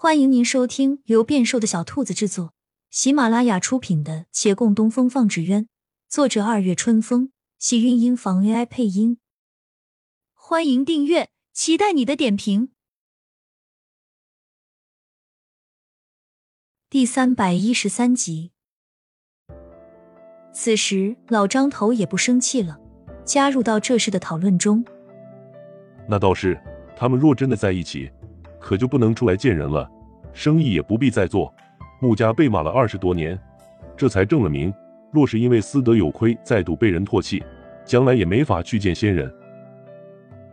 欢迎您收听由变瘦的小兔子制作、喜马拉雅出品的《且共东风放纸鸢》，作者二月春风，喜韵音房 AI 配音。欢迎订阅，期待你的点评。第三百一十三集。此时，老张头也不生气了，加入到这事的讨论中。那倒是，他们若真的在一起。可就不能出来见人了，生意也不必再做。穆家被骂了二十多年，这才正了名。若是因为私德有亏，再度被人唾弃，将来也没法去见仙人。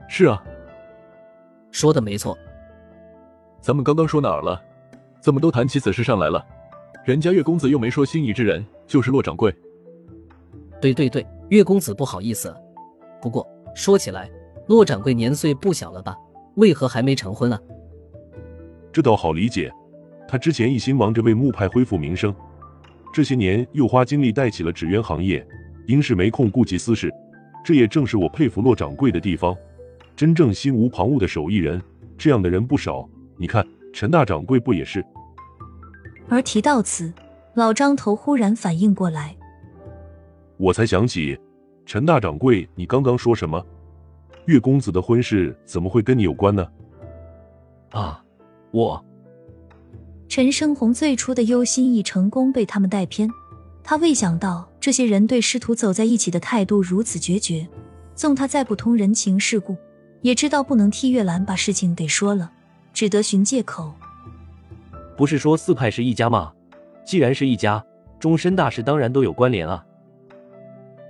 是啊，说的没错。咱们刚刚说哪儿了？怎么都谈起此事上来了？人家岳公子又没说心仪之人就是骆掌柜。对对对，岳公子不好意思。不过说起来，骆掌柜年岁不小了吧？为何还没成婚啊？这倒好理解，他之前一心忙着为木派恢复名声，这些年又花精力带起了纸鸢行业，应是没空顾及私事。这也正是我佩服骆掌柜的地方，真正心无旁骛的手艺人，这样的人不少。你看陈大掌柜不也是？而提到此，老张头忽然反应过来，我才想起，陈大掌柜，你刚刚说什么？岳公子的婚事怎么会跟你有关呢？啊！我陈生红最初的忧心已成功被他们带偏，他未想到这些人对师徒走在一起的态度如此决绝。纵他再不通人情世故，也知道不能替月兰把事情给说了，只得寻借口。不是说四派是一家吗？既然是一家，终身大事当然都有关联啊。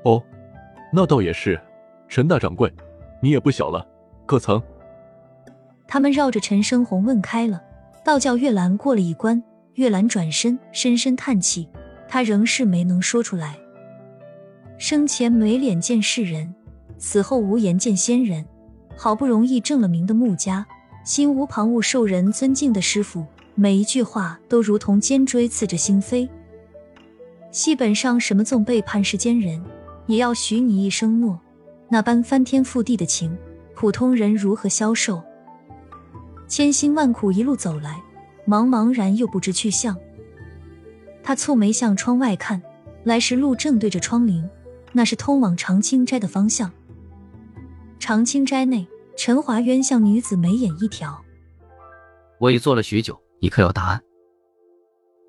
哦，那倒也是。陈大掌柜，你也不小了，可曾？他们绕着陈生红问开了，倒叫月兰过了一关。月兰转身，深深叹气，她仍是没能说出来。生前没脸见世人，死后无颜见仙人。好不容易正了名的穆家，心无旁骛、受人尊敬的师傅，每一句话都如同尖锥刺着心扉。戏本上什么纵背叛世间人，也要许你一生诺，那般翻天覆地的情，普通人如何消受？千辛万苦一路走来，茫茫然又不知去向。他蹙眉向窗外看，来时路正对着窗棂，那是通往长青斋的方向。长青斋内，陈华渊向女子眉眼一挑：“我已坐了许久，你可有答案？”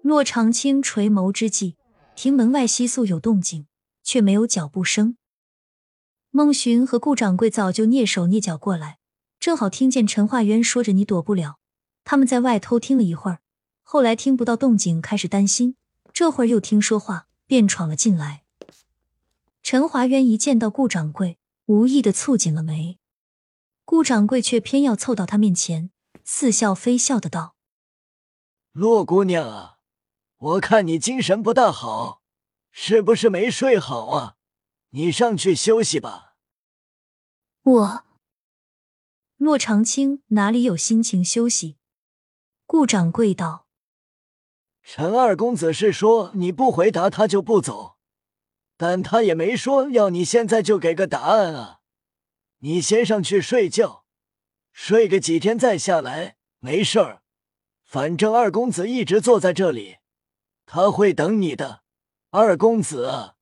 骆长青垂眸之际，听门外悉速有动静，却没有脚步声。孟寻和顾掌柜早就蹑手蹑脚过来。正好听见陈化渊说着“你躲不了”，他们在外偷听了一会儿，后来听不到动静，开始担心。这会儿又听说话，便闯了进来。陈华渊一见到顾掌柜，无意的蹙紧了眉，顾掌柜却偏要凑到他面前，似笑非笑的道：“洛姑娘啊，我看你精神不大好，是不是没睡好啊？你上去休息吧。”我。骆长青哪里有心情休息？顾掌柜道：“陈二公子是说你不回答他就不走，但他也没说要你现在就给个答案啊。你先上去睡觉，睡个几天再下来，没事儿。反正二公子一直坐在这里，他会等你的。二公子，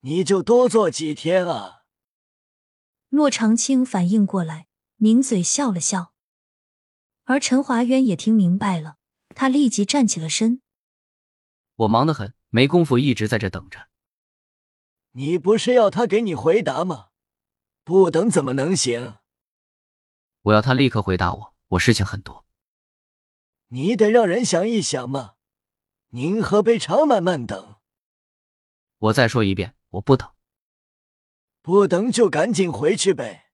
你就多坐几天啊。”骆长青反应过来。抿嘴笑了笑，而陈华渊也听明白了，他立即站起了身。我忙得很，没工夫一直在这等着。你不是要他给你回答吗？不等怎么能行？我要他立刻回答我，我事情很多。你得让人想一想嘛。您喝杯茶，慢慢等。我再说一遍，我不等。不等就赶紧回去呗。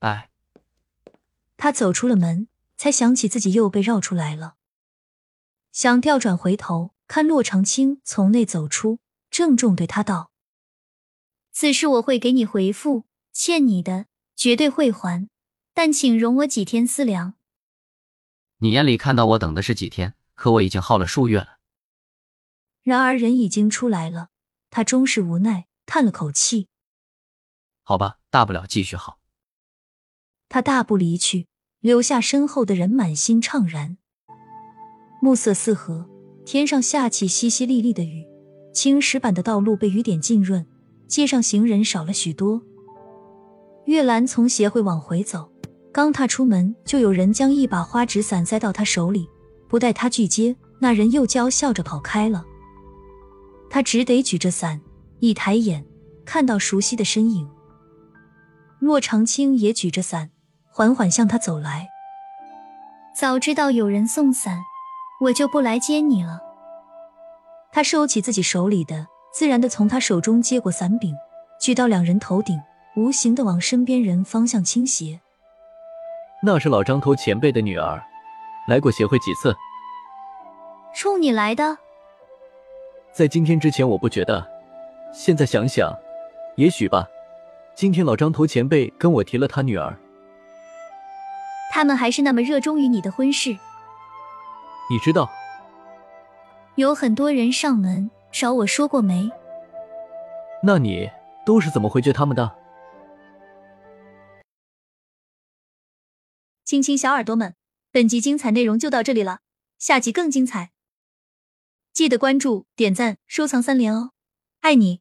哎，他走出了门，才想起自己又被绕出来了。想调转回头，看洛长青从内走出，郑重对他道：“此事我会给你回复，欠你的绝对会还，但请容我几天思量。”你眼里看到我等的是几天？可我已经耗了数月了。然而人已经出来了，他终是无奈，叹了口气：“好吧，大不了继续耗。”他大步离去，留下身后的人满心怅然。暮色四合，天上下起淅淅沥沥的雨，青石板的道路被雨点浸润，街上行人少了许多。月兰从协会往回走，刚踏出门，就有人将一把花纸伞塞到她手里，不待她去接，那人又娇笑着跑开了。她只得举着伞，一抬眼看到熟悉的身影。骆长青也举着伞，缓缓向他走来。早知道有人送伞，我就不来接你了。他收起自己手里的，自然的从他手中接过伞柄，举到两人头顶，无形的往身边人方向倾斜。那是老张头前辈的女儿，来过协会几次。冲你来的？在今天之前我不觉得，现在想想，也许吧。今天老张头前辈跟我提了他女儿，他们还是那么热衷于你的婚事。你知道，有很多人上门找我说过媒？那你都是怎么回绝他们的？亲亲小耳朵们，本集精彩内容就到这里了，下集更精彩，记得关注、点赞、收藏三连哦，爱你。